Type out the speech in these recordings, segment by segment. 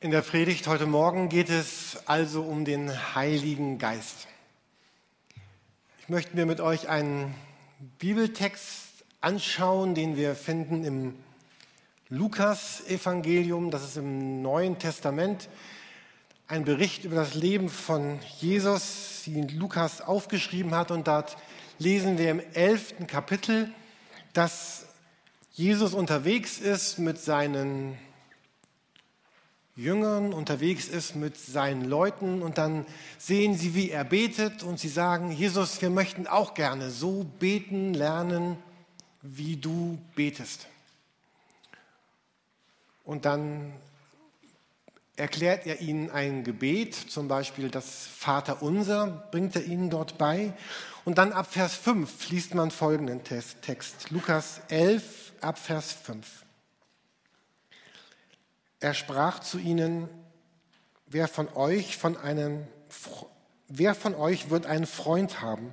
In der Predigt heute Morgen geht es also um den Heiligen Geist. Ich möchte mir mit euch einen Bibeltext anschauen, den wir finden im Lukas-Evangelium, das ist im Neuen Testament. Ein Bericht über das Leben von Jesus, den Lukas aufgeschrieben hat. Und dort lesen wir im elften Kapitel, dass Jesus unterwegs ist mit seinen Jüngern unterwegs ist mit seinen Leuten und dann sehen sie, wie er betet und sie sagen, Jesus, wir möchten auch gerne so beten lernen, wie du betest. Und dann erklärt er ihnen ein Gebet, zum Beispiel das Vaterunser bringt er ihnen dort bei. Und dann ab Vers 5 liest man folgenden Text, Lukas 11 ab Vers 5. Er sprach zu ihnen, wer von euch von einem, wer von euch wird einen Freund haben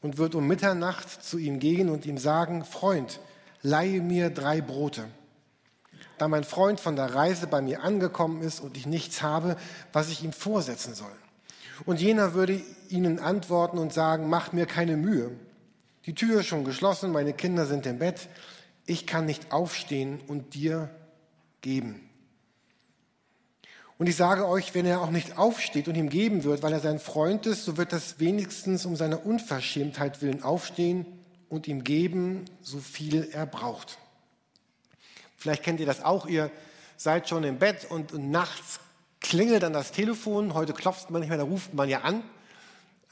und wird um Mitternacht zu ihm gehen und ihm sagen, Freund, leihe mir drei Brote. Da mein Freund von der Reise bei mir angekommen ist und ich nichts habe, was ich ihm vorsetzen soll. Und jener würde ihnen antworten und sagen, mach mir keine Mühe. Die Tür ist schon geschlossen, meine Kinder sind im Bett, ich kann nicht aufstehen und dir geben. Und ich sage euch, wenn er auch nicht aufsteht und ihm geben wird, weil er sein Freund ist, so wird das wenigstens um seiner Unverschämtheit willen aufstehen und ihm geben, so viel er braucht. Vielleicht kennt ihr das auch, ihr seid schon im Bett und, und nachts klingelt dann das Telefon. Heute klopft man nicht mehr, da ruft man ja an.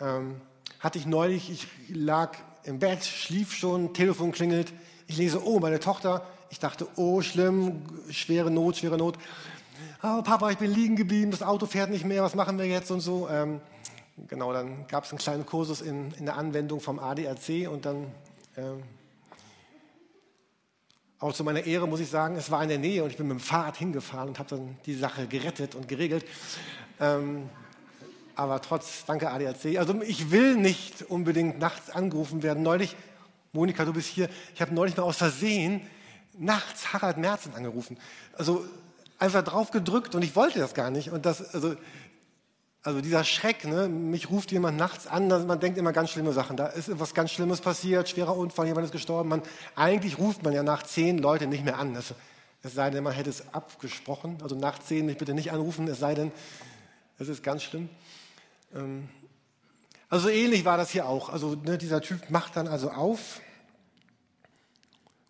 Ähm, hatte ich neulich, ich lag im Bett, schlief schon, Telefon klingelt. Ich lese, oh, meine Tochter ich dachte, oh, schlimm, schwere Not, schwere Not. Oh, Papa, ich bin liegen geblieben, das Auto fährt nicht mehr, was machen wir jetzt und so. Ähm, genau, dann gab es einen kleinen Kursus in, in der Anwendung vom ADAC und dann, ähm, auch zu meiner Ehre muss ich sagen, es war in der Nähe und ich bin mit dem Fahrrad hingefahren und habe dann die Sache gerettet und geregelt. Ähm, aber trotz, danke ADAC. Also ich will nicht unbedingt nachts angerufen werden. Neulich, Monika, du bist hier, ich habe neulich mal aus Versehen nachts Harald Merzen angerufen. Also einfach drauf gedrückt und ich wollte das gar nicht. Und das, also, also dieser Schreck, ne? mich ruft jemand nachts an, man denkt immer ganz schlimme Sachen. Da ist etwas ganz Schlimmes passiert, schwerer Unfall, jemand ist gestorben. Man, eigentlich ruft man ja nach zehn Leute nicht mehr an. Das, es sei denn, man hätte es abgesprochen. Also nach zehn mich bitte nicht anrufen, es sei denn, es ist ganz schlimm. Ähm, also ähnlich war das hier auch. Also ne, dieser Typ macht dann also auf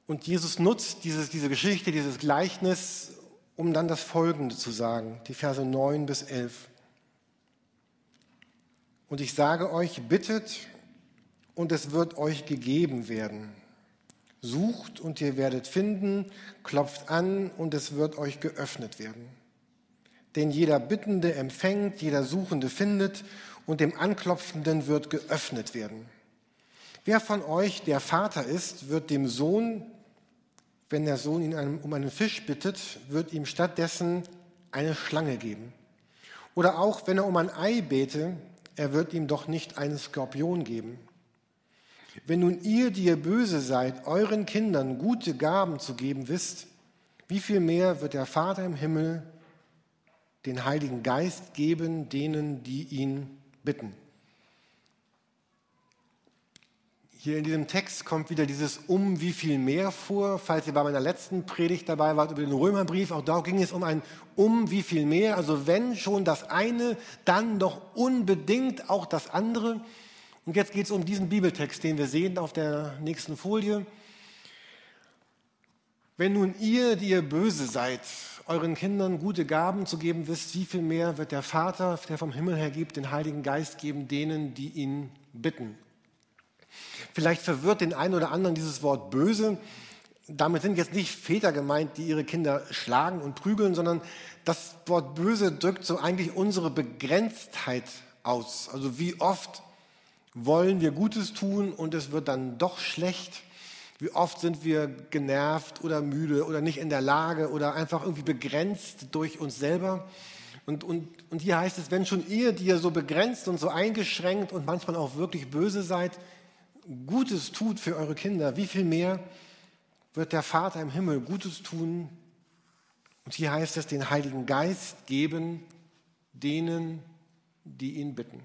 und Jesus nutzt dieses, diese Geschichte, dieses Gleichnis, um dann das Folgende zu sagen, die Verse 9 bis 11. Und ich sage euch, bittet und es wird euch gegeben werden. Sucht und ihr werdet finden, klopft an und es wird euch geöffnet werden. Denn jeder Bittende empfängt, jeder Suchende findet und dem Anklopfenden wird geöffnet werden. Wer von euch der Vater ist, wird dem Sohn wenn der Sohn ihn um einen Fisch bittet, wird ihm stattdessen eine Schlange geben. Oder auch, wenn er um ein Ei bete, er wird ihm doch nicht einen Skorpion geben. Wenn nun ihr, die ihr böse seid, euren Kindern gute Gaben zu geben wisst, wie viel mehr wird der Vater im Himmel den Heiligen Geist geben denen, die ihn bitten? Hier in diesem Text kommt wieder dieses um wie viel mehr vor. Falls ihr bei meiner letzten Predigt dabei wart über den Römerbrief, auch da ging es um ein um wie viel mehr. Also wenn schon das eine, dann doch unbedingt auch das andere. Und jetzt geht es um diesen Bibeltext, den wir sehen auf der nächsten Folie. Wenn nun ihr, die ihr böse seid, euren Kindern gute Gaben zu geben wisst, wie viel mehr wird der Vater, der vom Himmel her gibt, den Heiligen Geist geben denen, die ihn bitten. Vielleicht verwirrt den einen oder anderen dieses Wort böse. Damit sind jetzt nicht Väter gemeint, die ihre Kinder schlagen und prügeln, sondern das Wort böse drückt so eigentlich unsere Begrenztheit aus. Also wie oft wollen wir Gutes tun und es wird dann doch schlecht? Wie oft sind wir genervt oder müde oder nicht in der Lage oder einfach irgendwie begrenzt durch uns selber? Und, und, und hier heißt es, wenn schon ihr, die ihr so begrenzt und so eingeschränkt und manchmal auch wirklich böse seid, Gutes tut für eure Kinder, wie viel mehr wird der Vater im Himmel Gutes tun Und hier heißt es, den Heiligen Geist geben denen, die ihn bitten.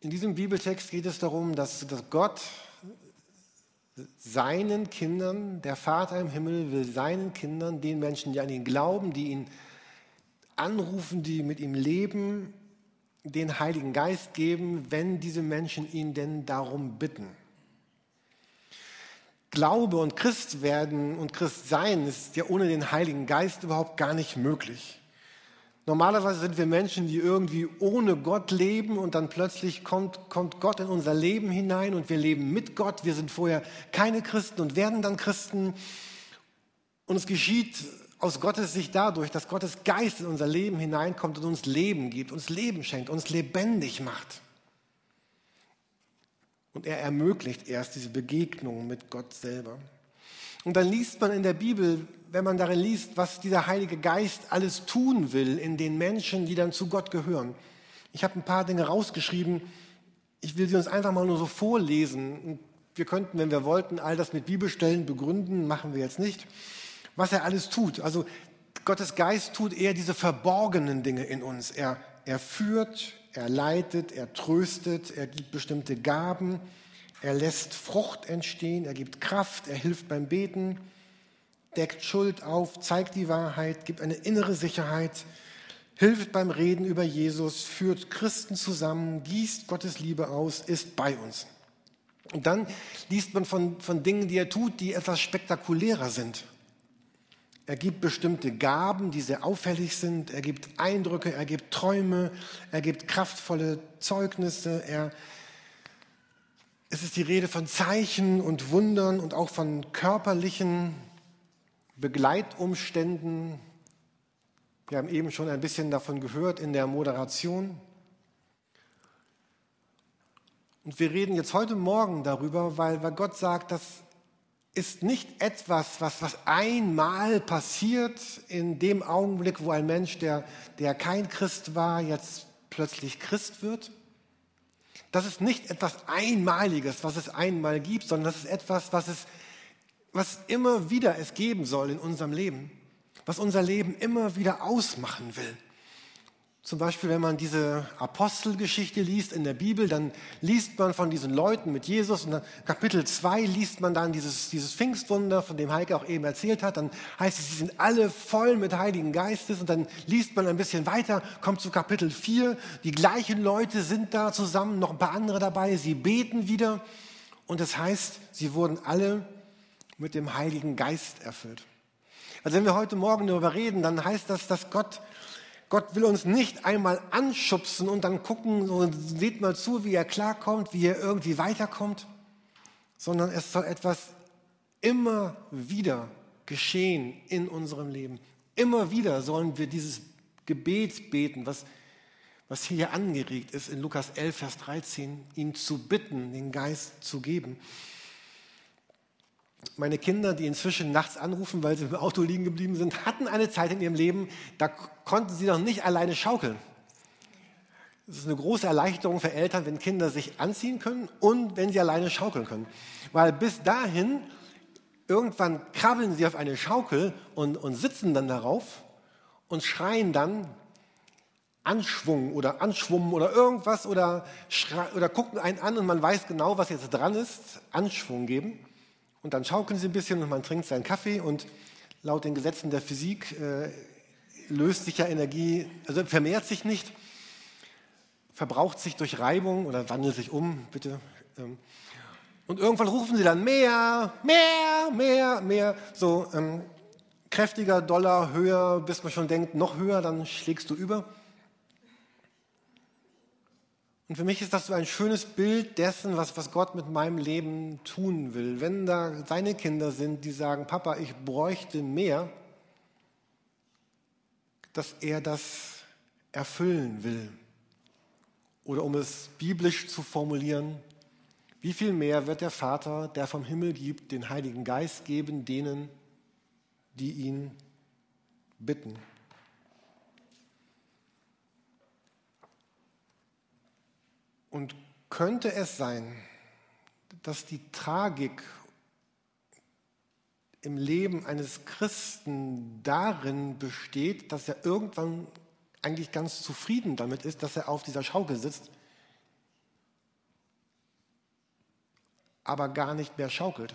In diesem Bibeltext geht es darum, dass, dass Gott seinen Kindern, der Vater im Himmel will seinen Kindern, den Menschen, die an ihn glauben, die ihn anrufen, die mit ihm leben, den Heiligen Geist geben, wenn diese Menschen ihn denn darum bitten. Glaube und Christ werden und Christ sein ist ja ohne den Heiligen Geist überhaupt gar nicht möglich. Normalerweise sind wir Menschen, die irgendwie ohne Gott leben und dann plötzlich kommt, kommt Gott in unser Leben hinein und wir leben mit Gott. Wir sind vorher keine Christen und werden dann Christen. Und es geschieht aus Gottes Sicht dadurch, dass Gottes Geist in unser Leben hineinkommt und uns Leben gibt, uns Leben schenkt, uns lebendig macht. Und er ermöglicht erst diese Begegnung mit Gott selber. Und dann liest man in der Bibel, wenn man darin liest, was dieser Heilige Geist alles tun will in den Menschen, die dann zu Gott gehören. Ich habe ein paar Dinge rausgeschrieben. Ich will sie uns einfach mal nur so vorlesen. Wir könnten, wenn wir wollten, all das mit Bibelstellen begründen, machen wir jetzt nicht was er alles tut. Also Gottes Geist tut eher diese verborgenen Dinge in uns. Er, er führt, er leitet, er tröstet, er gibt bestimmte Gaben, er lässt Frucht entstehen, er gibt Kraft, er hilft beim Beten, deckt Schuld auf, zeigt die Wahrheit, gibt eine innere Sicherheit, hilft beim Reden über Jesus, führt Christen zusammen, gießt Gottes Liebe aus, ist bei uns. Und dann liest man von, von Dingen, die er tut, die etwas spektakulärer sind. Er gibt bestimmte Gaben, die sehr auffällig sind. Er gibt Eindrücke, er gibt Träume, er gibt kraftvolle Zeugnisse. Er, es ist die Rede von Zeichen und Wundern und auch von körperlichen Begleitumständen. Wir haben eben schon ein bisschen davon gehört in der Moderation. Und wir reden jetzt heute Morgen darüber, weil, weil Gott sagt, dass ist nicht etwas, was, was einmal passiert in dem Augenblick, wo ein Mensch, der, der kein Christ war, jetzt plötzlich Christ wird. Das ist nicht etwas Einmaliges, was es einmal gibt, sondern das ist etwas, was, es, was immer wieder es geben soll in unserem Leben, was unser Leben immer wieder ausmachen will. Zum Beispiel, wenn man diese Apostelgeschichte liest in der Bibel, dann liest man von diesen Leuten mit Jesus und dann Kapitel 2 liest man dann dieses, dieses Pfingstwunder, von dem Heike auch eben erzählt hat. Dann heißt es, sie sind alle voll mit Heiligen Geistes und dann liest man ein bisschen weiter, kommt zu Kapitel 4, die gleichen Leute sind da zusammen, noch ein paar andere dabei, sie beten wieder und das heißt, sie wurden alle mit dem Heiligen Geist erfüllt. Also wenn wir heute Morgen darüber reden, dann heißt das, dass Gott Gott will uns nicht einmal anschubsen und dann gucken und seht mal zu, wie er klarkommt, wie er irgendwie weiterkommt, sondern es soll etwas immer wieder geschehen in unserem Leben. Immer wieder sollen wir dieses Gebet beten, was, was hier angeregt ist in Lukas 11, Vers 13, ihn zu bitten, den Geist zu geben meine Kinder, die inzwischen nachts anrufen, weil sie im Auto liegen geblieben sind, hatten eine Zeit in ihrem Leben, da konnten sie noch nicht alleine schaukeln. Es ist eine große Erleichterung für Eltern, wenn Kinder sich anziehen können und wenn sie alleine schaukeln können. Weil bis dahin, irgendwann krabbeln sie auf eine Schaukel und, und sitzen dann darauf und schreien dann Anschwung oder Anschwummen oder irgendwas oder, oder gucken einen an und man weiß genau, was jetzt dran ist, Anschwung geben. Und dann schaukeln sie ein bisschen und man trinkt seinen Kaffee und laut den Gesetzen der Physik äh, löst sich ja Energie, also vermehrt sich nicht, verbraucht sich durch Reibung oder wandelt sich um, bitte. Ähm, und irgendwann rufen sie dann mehr, mehr, mehr, mehr, so ähm, kräftiger, doller, höher, bis man schon denkt, noch höher, dann schlägst du über. Und für mich ist das so ein schönes Bild dessen, was, was Gott mit meinem Leben tun will. Wenn da seine Kinder sind, die sagen, Papa, ich bräuchte mehr, dass er das erfüllen will. Oder um es biblisch zu formulieren, wie viel mehr wird der Vater, der vom Himmel gibt, den Heiligen Geist geben denen, die ihn bitten. Und könnte es sein, dass die Tragik im Leben eines Christen darin besteht, dass er irgendwann eigentlich ganz zufrieden damit ist, dass er auf dieser Schaukel sitzt, aber gar nicht mehr schaukelt.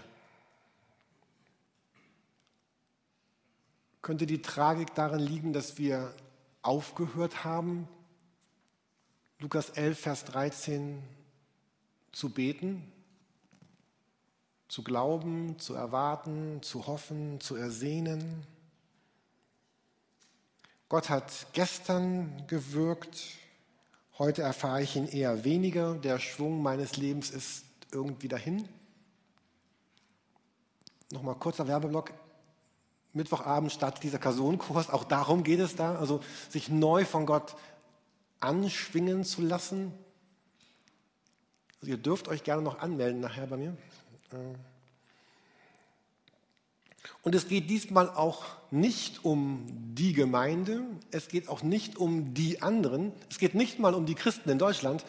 Könnte die Tragik darin liegen, dass wir aufgehört haben, Lukas 11, Vers 13 zu beten, zu glauben, zu erwarten, zu hoffen, zu ersehnen? Gott hat gestern gewirkt, heute erfahre ich ihn eher weniger, der Schwung meines Lebens ist irgendwie dahin. Nochmal kurzer Werbeblock. Mittwochabend startet dieser Personenkurs, auch darum geht es da, also sich neu von Gott anschwingen zu lassen. Also ihr dürft euch gerne noch anmelden nachher bei mir. Und es geht diesmal auch nicht um die Gemeinde, es geht auch nicht um die anderen, es geht nicht mal um die Christen in Deutschland,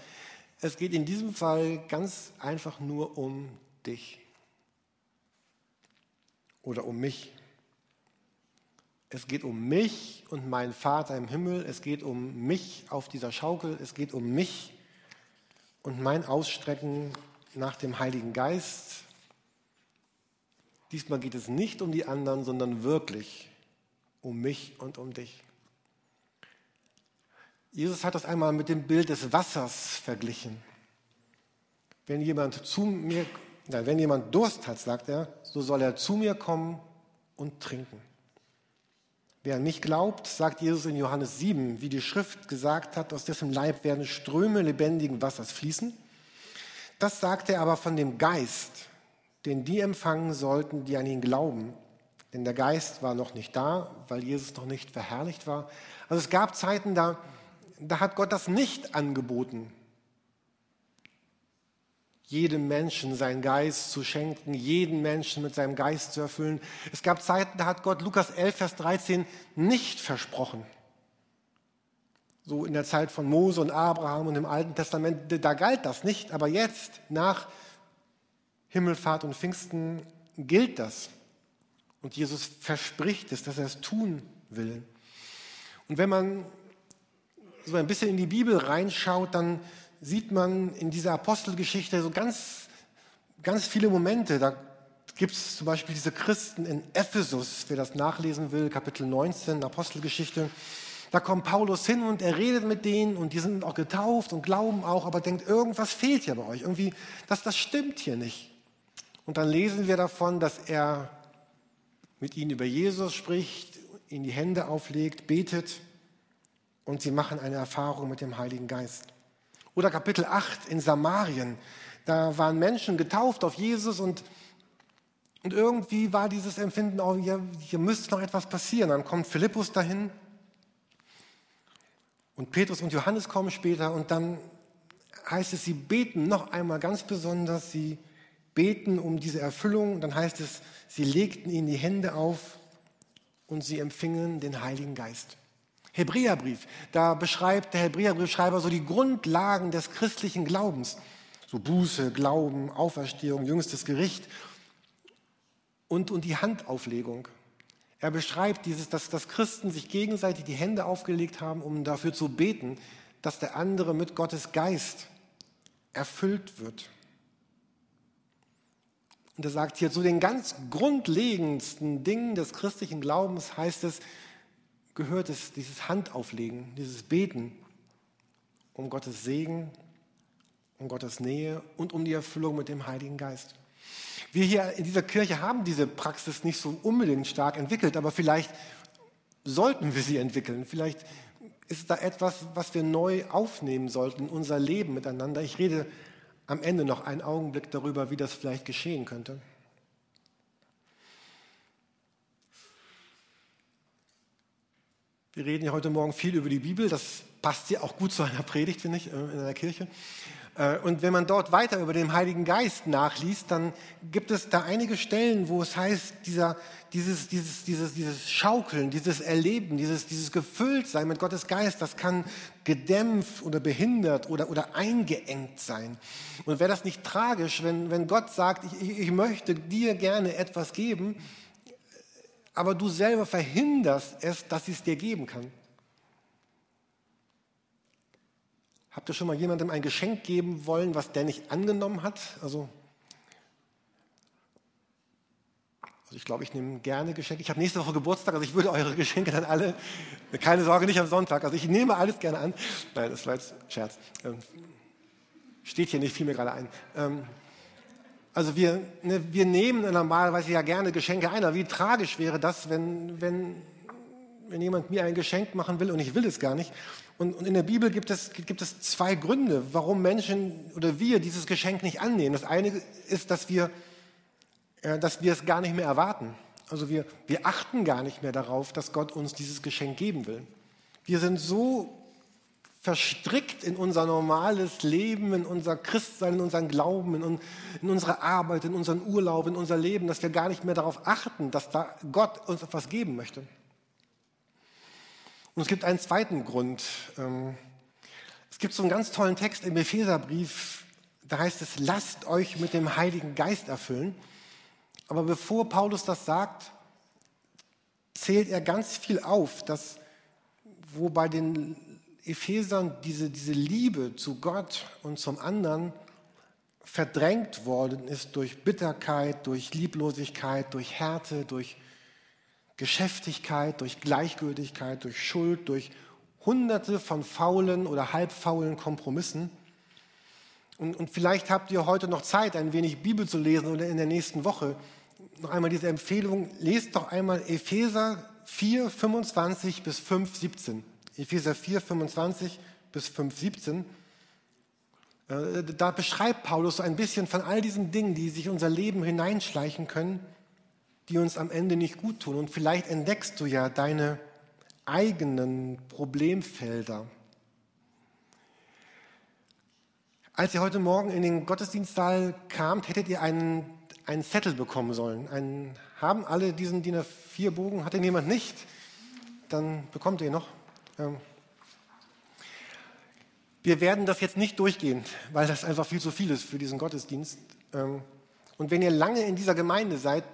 es geht in diesem Fall ganz einfach nur um dich oder um mich. Es geht um mich und meinen Vater im Himmel, es geht um mich auf dieser Schaukel, es geht um mich und mein Ausstrecken nach dem Heiligen Geist. Diesmal geht es nicht um die anderen, sondern wirklich um mich und um dich. Jesus hat das einmal mit dem Bild des Wassers verglichen. Wenn jemand zu mir, nein, wenn jemand Durst hat, sagt er, so soll er zu mir kommen und trinken. Wer an mich glaubt, sagt Jesus in Johannes 7, wie die Schrift gesagt hat, aus dessen Leib werden Ströme lebendigen Wassers fließen. Das sagt er aber von dem Geist, den die empfangen sollten, die an ihn glauben. Denn der Geist war noch nicht da, weil Jesus noch nicht verherrlicht war. Also es gab Zeiten, da, da hat Gott das nicht angeboten, jedem Menschen seinen Geist zu schenken, jeden Menschen mit seinem Geist zu erfüllen. Es gab Zeiten, da hat Gott Lukas 11, Vers 13 nicht versprochen. So in der Zeit von Mose und Abraham und im Alten Testament, da galt das nicht. Aber jetzt, nach Himmelfahrt und Pfingsten, gilt das. Und Jesus verspricht es, dass er es tun will. Und wenn man so ein bisschen in die Bibel reinschaut, dann sieht man in dieser Apostelgeschichte so ganz, ganz viele Momente. Da gibt es zum Beispiel diese Christen in Ephesus, wer das nachlesen will, Kapitel 19, Apostelgeschichte. Da kommt Paulus hin und er redet mit denen und die sind auch getauft und glauben auch, aber denkt, irgendwas fehlt hier bei euch. Irgendwie, das, das stimmt hier nicht. Und dann lesen wir davon, dass er mit ihnen über Jesus spricht, ihnen die Hände auflegt, betet und sie machen eine Erfahrung mit dem Heiligen Geist. Oder Kapitel 8 in Samarien. Da waren Menschen getauft auf Jesus und, und irgendwie war dieses Empfinden, oh, hier, hier müsste noch etwas passieren. Dann kommt Philippus dahin und Petrus und Johannes kommen später und dann heißt es, sie beten noch einmal ganz besonders, sie beten um diese Erfüllung. Dann heißt es, sie legten ihnen die Hände auf und sie empfingen den Heiligen Geist. Hebräerbrief. Da beschreibt der Hebräerbriefschreiber so die Grundlagen des christlichen Glaubens. So Buße, Glauben, Auferstehung, jüngstes Gericht und, und die Handauflegung. Er beschreibt dieses, dass, dass Christen sich gegenseitig die Hände aufgelegt haben, um dafür zu beten, dass der andere mit Gottes Geist erfüllt wird. Und er sagt hier, zu den ganz grundlegendsten Dingen des christlichen Glaubens heißt es, gehört es, dieses Handauflegen, dieses Beten um Gottes Segen, um Gottes Nähe und um die Erfüllung mit dem Heiligen Geist. Wir hier in dieser Kirche haben diese Praxis nicht so unbedingt stark entwickelt, aber vielleicht sollten wir sie entwickeln. Vielleicht ist da etwas, was wir neu aufnehmen sollten in unser Leben miteinander. Ich rede am Ende noch einen Augenblick darüber, wie das vielleicht geschehen könnte. Wir reden ja heute Morgen viel über die Bibel. Das passt ja auch gut zu einer Predigt, finde ich, äh, in einer Kirche. Äh, und wenn man dort weiter über den Heiligen Geist nachliest, dann gibt es da einige Stellen, wo es heißt, dieser, dieses, dieses, dieses, dieses Schaukeln, dieses Erleben, dieses, dieses Gefülltsein mit Gottes Geist, das kann gedämpft oder behindert oder, oder eingeengt sein. Und wäre das nicht tragisch, wenn, wenn Gott sagt, ich, ich möchte dir gerne etwas geben, aber du selber verhinderst es, dass sie es dir geben kann. Habt ihr schon mal jemandem ein Geschenk geben wollen, was der nicht angenommen hat? Also, also ich glaube, ich nehme gerne Geschenke. Ich habe nächste Woche Geburtstag, also ich würde eure Geschenke dann alle, keine Sorge, nicht am Sonntag. Also ich nehme alles gerne an. Nein, das war jetzt Scherz. Ähm, steht hier nicht, fiel mir gerade ein. Ähm, also wir, ne, wir nehmen normalerweise ja gerne Geschenke ein, aber wie tragisch wäre das, wenn, wenn, wenn jemand mir ein Geschenk machen will und ich will es gar nicht. Und, und in der Bibel gibt es, gibt es zwei Gründe, warum Menschen oder wir dieses Geschenk nicht annehmen. Das eine ist, dass wir, äh, dass wir es gar nicht mehr erwarten. Also wir, wir achten gar nicht mehr darauf, dass Gott uns dieses Geschenk geben will. Wir sind so verstrickt in unser normales Leben, in unser Christsein, in unseren Glauben, in, in, unsere Arbeit, in unseren Urlaub, in unser Leben, dass wir gar nicht mehr darauf achten, dass da Gott uns etwas geben möchte. Und es gibt einen zweiten Grund. Ähm, es gibt so einen ganz tollen Text im Epheserbrief, da heißt es, lasst euch mit dem Heiligen Geist erfüllen. Aber bevor Paulus das sagt, zählt er ganz viel auf, dass wo bei den Ephesern diese, diese Liebe zu Gott und zum anderen verdrängt worden ist durch Bitterkeit, durch Lieblosigkeit, durch Härte, durch Geschäftigkeit, durch Gleichgültigkeit, durch Schuld, durch hunderte von faulen oder halbfaulen Kompromissen. Und, und vielleicht habt ihr heute noch Zeit, ein wenig Bibel zu lesen oder in der nächsten Woche. Noch einmal diese Empfehlung, lest doch einmal Epheser 4, 25 bis 5, 17. Epheser 4, 25 bis 5, 17. Äh, da beschreibt Paulus so ein bisschen von all diesen Dingen, die sich in unser Leben hineinschleichen können, die uns am Ende nicht gut tun. Und vielleicht entdeckst du ja deine eigenen Problemfelder. Als ihr heute Morgen in den Gottesdienstsaal kamt, hättet ihr einen, einen Zettel bekommen sollen. Einen, haben alle diesen DIN A4-Bogen? Hat den jemand nicht? Dann bekommt ihr ihn noch. Ähm, wir werden das jetzt nicht durchgehen, weil das einfach viel zu viel ist für diesen Gottesdienst. Ähm, und wenn ihr lange in dieser Gemeinde seid,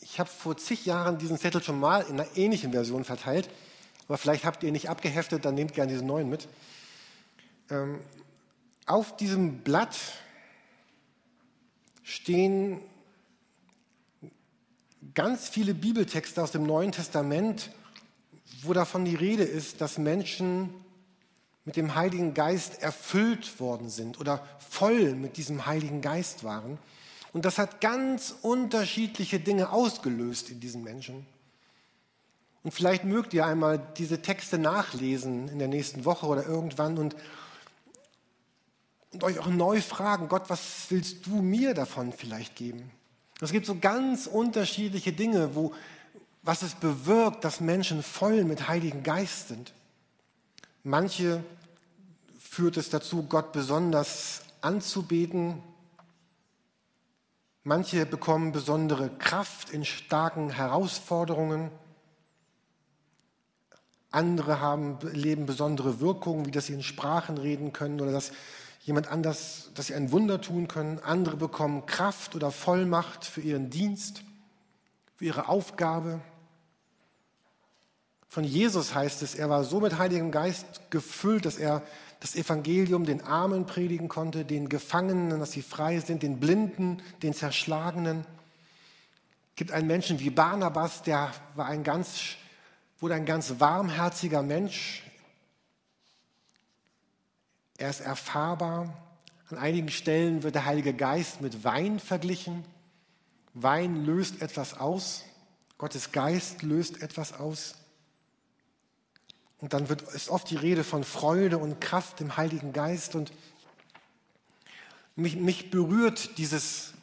ich habe vor zig Jahren diesen Zettel schon mal in einer ähnlichen Version verteilt, aber vielleicht habt ihr ihn nicht abgeheftet, dann nehmt gerne diesen neuen mit. Ähm, auf diesem Blatt stehen ganz viele Bibeltexte aus dem Neuen Testament, wo davon die Rede ist, dass Menschen mit dem Heiligen Geist erfüllt worden sind oder voll mit diesem Heiligen Geist waren. Und das hat ganz unterschiedliche Dinge ausgelöst in diesen Menschen. Und vielleicht mögt ihr einmal diese Texte nachlesen in der nächsten Woche oder irgendwann und, und euch auch neu fragen, Gott, was willst du mir davon vielleicht geben? Es gibt so ganz unterschiedliche Dinge, wo, was es bewirkt, dass Menschen voll mit Heiligen Geist sind. Manche führt es dazu, Gott besonders anzubeten. Manche bekommen besondere Kraft in starken Herausforderungen. Andere haben, leben besondere Wirkungen, wie dass sie in Sprachen reden können oder dass jemand anders, dass sie ein Wunder tun können. Andere bekommen Kraft oder Vollmacht für ihren Dienst, für ihre Aufgabe. Von Jesus heißt es, er war so mit Heiligem Geist gefüllt, dass er das Evangelium den Armen predigen konnte, den Gefangenen, dass sie frei sind, den Blinden, den Zerschlagenen. Es gibt einen Menschen wie Barnabas, der war ein ganz, wurde ein ganz warmherziger Mensch. Er ist erfahrbar. An einigen Stellen wird der Heilige Geist mit Wein verglichen. Wein löst etwas aus. Gottes Geist löst etwas aus. Und dann wird, ist oft die Rede von Freude und Kraft im Heiligen Geist. Und mich, mich berührt dieses,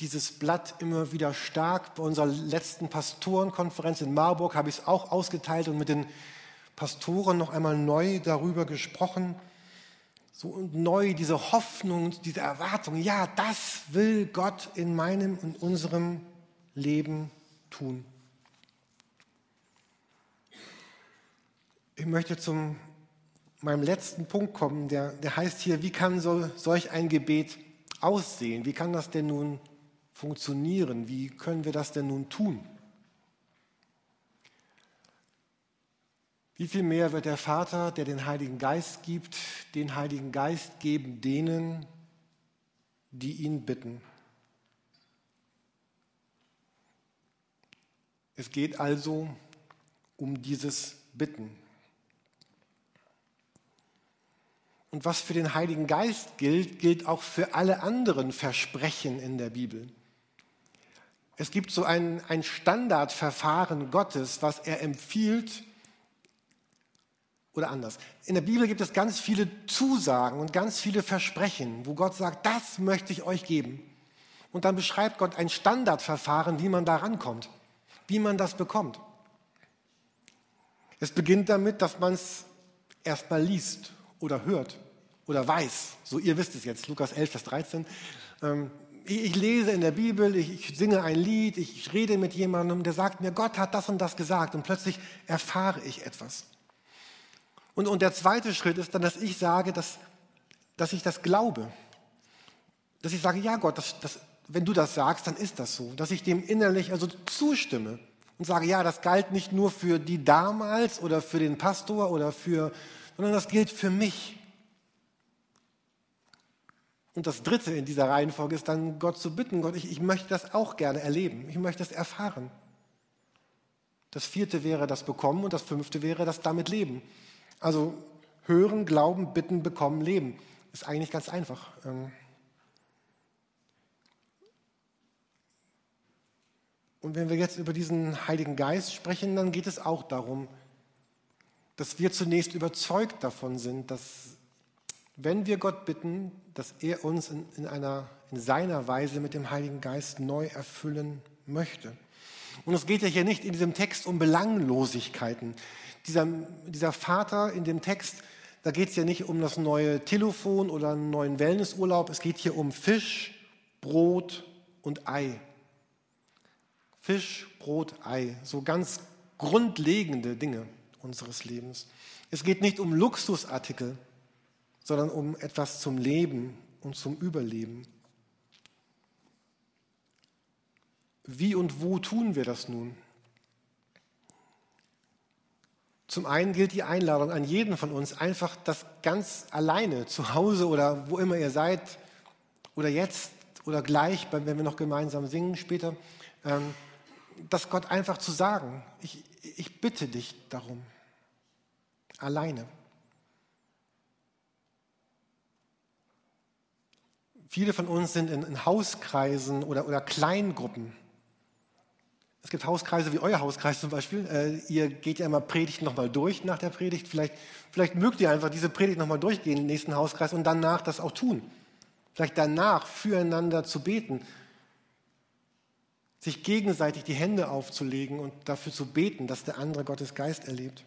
dieses Blatt immer wieder stark. Bei unserer letzten Pastorenkonferenz in Marburg habe ich es auch ausgeteilt und mit den Pastoren noch einmal neu darüber gesprochen. So neu diese Hoffnung, diese Erwartung, ja, das will Gott in meinem und unserem Leben tun. Ich möchte zu meinem letzten Punkt kommen, der, der heißt hier, wie kann so, solch ein Gebet aussehen? Wie kann das denn nun funktionieren? Wie können wir das denn nun tun? Wie viel mehr wird der Vater, der den Heiligen Geist gibt, den Heiligen Geist geben denen, die ihn bitten? Es geht also um dieses Bitten. Und was für den Heiligen Geist gilt, gilt auch für alle anderen Versprechen in der Bibel. Es gibt so ein, ein Standardverfahren Gottes, was er empfiehlt, oder anders. In der Bibel gibt es ganz viele Zusagen und ganz viele Versprechen, wo Gott sagt, das möchte ich euch geben. Und dann beschreibt Gott ein Standardverfahren, wie man da rankommt, wie man das bekommt. Es beginnt damit, dass man es erstmal liest oder hört oder weiß. So, ihr wisst es jetzt, Lukas 11, Vers 13. Ähm, ich lese in der Bibel, ich singe ein Lied, ich rede mit jemandem, der sagt mir, Gott hat das und das gesagt und plötzlich erfahre ich etwas. Und, und der zweite Schritt ist dann, dass ich sage, dass, dass ich das glaube. Dass ich sage, ja Gott, das, das, wenn du das sagst, dann ist das so. Dass ich dem innerlich also zustimme und sage, ja, das galt nicht nur für die damals oder für den Pastor oder für, sondern das gilt für mich. Und das Dritte in dieser Reihenfolge ist dann Gott zu bitten, Gott, ich, ich möchte das auch gerne erleben, ich möchte das erfahren. Das vierte wäre das Bekommen und das fünfte wäre das damit Leben. Also hören, glauben, bitten, bekommen, leben. Ist eigentlich ganz einfach. Ähm. Und wenn wir jetzt über diesen Heiligen Geist sprechen, dann geht es auch darum, dass wir zunächst überzeugt davon sind, dass wenn wir Gott bitten, dass er uns in, in, einer, in seiner Weise mit dem Heiligen Geist neu erfüllen möchte. Und es geht ja hier nicht in diesem Text um Belanglosigkeiten. Dieser, dieser Vater in dem Text, da geht es ja nicht um das neue Telefon oder einen neuen Wellnessurlaub, es geht hier um Fisch, Brot und Ei. Fisch, Brot, Ei, so ganz grundlegende Dinge unseres Lebens. Es geht nicht um Luxusartikel, sondern um etwas zum Leben und zum Überleben. Wie und wo tun wir das nun? Zum einen gilt die Einladung an jeden von uns, einfach das ganz alleine zu Hause oder wo immer ihr seid oder jetzt oder gleich, wenn wir noch gemeinsam singen später, ähm, das Gott einfach zu sagen. Ich, ich bitte dich darum. Alleine. Viele von uns sind in, in Hauskreisen oder, oder Kleingruppen es gibt Hauskreise wie euer Hauskreis zum Beispiel. Äh, ihr geht ja immer Predigten nochmal durch nach der Predigt. Vielleicht, vielleicht mögt ihr einfach diese Predigt nochmal durchgehen im nächsten Hauskreis und danach das auch tun. Vielleicht danach füreinander zu beten. Sich gegenseitig die Hände aufzulegen und dafür zu beten, dass der andere Gottes Geist erlebt.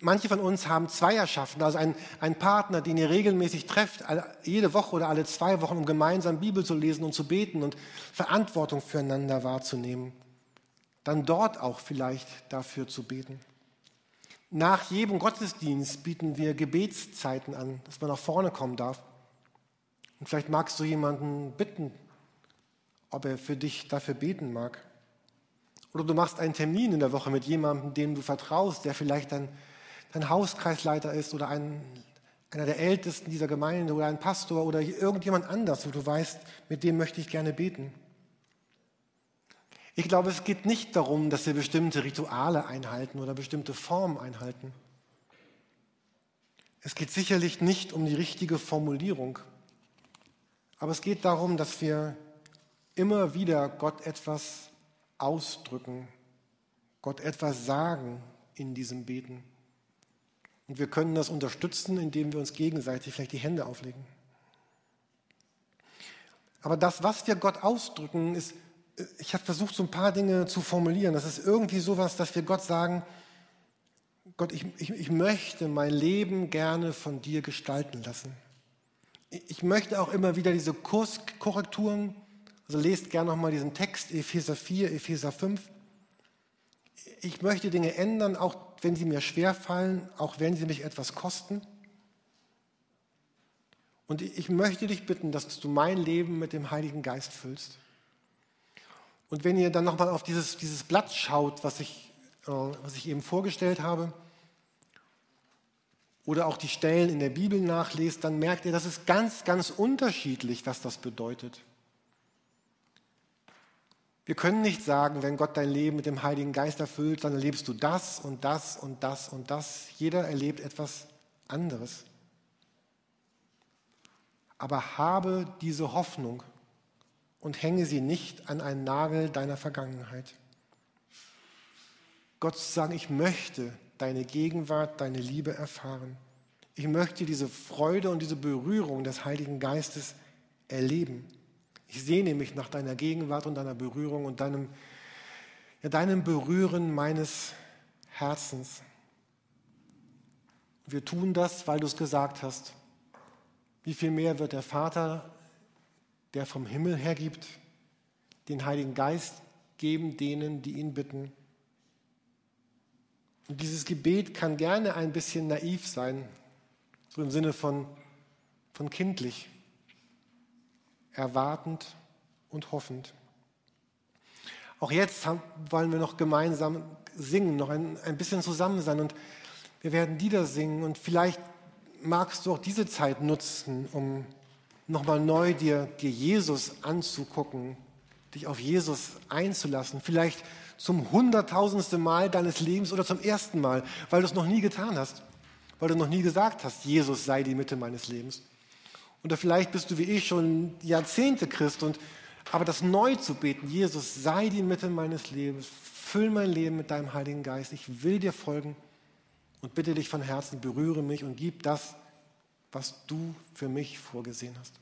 Manche von uns haben Zweierschaften, also einen, Partner, den ihr regelmäßig trefft, jede Woche oder alle zwei Wochen, um gemeinsam Bibel zu lesen und zu beten und Verantwortung füreinander wahrzunehmen dann dort auch vielleicht dafür zu beten. Nach jedem Gottesdienst bieten wir Gebetszeiten an, dass man nach vorne kommen darf. Und vielleicht magst du jemanden bitten, ob er für dich dafür beten mag. Oder du machst einen Termin in der Woche mit jemandem, dem du vertraust, der vielleicht dein, dein Hauskreisleiter ist oder ein, einer der Ältesten dieser Gemeinde oder ein Pastor oder irgendjemand anders, wo du weißt, mit dem möchte ich gerne beten. Ich glaube, es geht nicht darum, dass wir bestimmte Rituale einhalten oder bestimmte Formen einhalten. Es geht sicherlich nicht um die richtige Formulierung, aber es geht darum, dass wir immer wieder Gott etwas ausdrücken, Gott etwas sagen in diesem Beten. Und wir können das unterstützen, indem wir uns gegenseitig vielleicht die Hände auflegen. Aber das, was wir Gott ausdrücken, ist ich habe versucht, so ein paar Dinge zu formulieren. Das ist irgendwie sowas, dass wir Gott sagen, Gott, ich, ich, ich möchte mein Leben gerne von dir gestalten lassen. Ich möchte auch immer wieder diese Kurskorrekturen, also lest gerne nochmal diesen Text, Epheser 4, Epheser 5. Ich möchte Dinge ändern, auch wenn sie mir schwer fallen, auch wenn sie mich etwas kosten. Und ich möchte dich bitten, dass du mein Leben mit dem Heiligen Geist füllst. Und wenn ihr dann nochmal auf dieses, dieses Blatt schaut, was ich, äh, was ich eben vorgestellt habe, oder auch die Stellen in der Bibel nachlest, dann merkt ihr, das ist ganz, ganz unterschiedlich, was das bedeutet. Wir können nicht sagen, wenn Gott dein Leben mit dem Heiligen Geist erfüllt, dann erlebst du das und das und das und das. Jeder erlebt etwas anderes. Aber habe diese Hoffnung und hänge sie nicht an einen Nagel deiner Vergangenheit. Gott zu sagen, ich möchte deine Gegenwart, deine Liebe erfahren. Ich möchte diese Freude und diese Berührung des Heiligen Geistes erleben. Ich sehne mich nach deiner Gegenwart und deiner Berührung und deinem, ja, deinem Berühren meines Herzens. Wir tun das, weil du es gesagt hast. Wie viel mehr wird der Vater, der vom Himmel her gibt, den Heiligen Geist geben denen, die ihn bitten? Und dieses Gebet kann gerne ein bisschen naiv sein, so im Sinne von, von kindlich, erwartend und hoffend. Auch jetzt wollen wir noch gemeinsam singen, noch ein, ein bisschen zusammen sein und wir werden Lieder singen und vielleicht magst du auch diese Zeit nutzen, um nochmal neu dir, dir Jesus anzugucken, dich auf Jesus einzulassen. Vielleicht zum hunderttausendsten Mal deines Lebens oder zum ersten Mal, weil du es noch nie getan hast, weil du noch nie gesagt hast, Jesus sei die Mitte meines Lebens. Oder vielleicht bist du wie ich schon Jahrzehnte Christ und aber das neu zu beten, Jesus sei die Mitte meines Lebens, füll mein Leben mit deinem Heiligen Geist, ich will dir folgen und bitte dich von Herzen, berühre mich und gib das, was du für mich vorgesehen hast.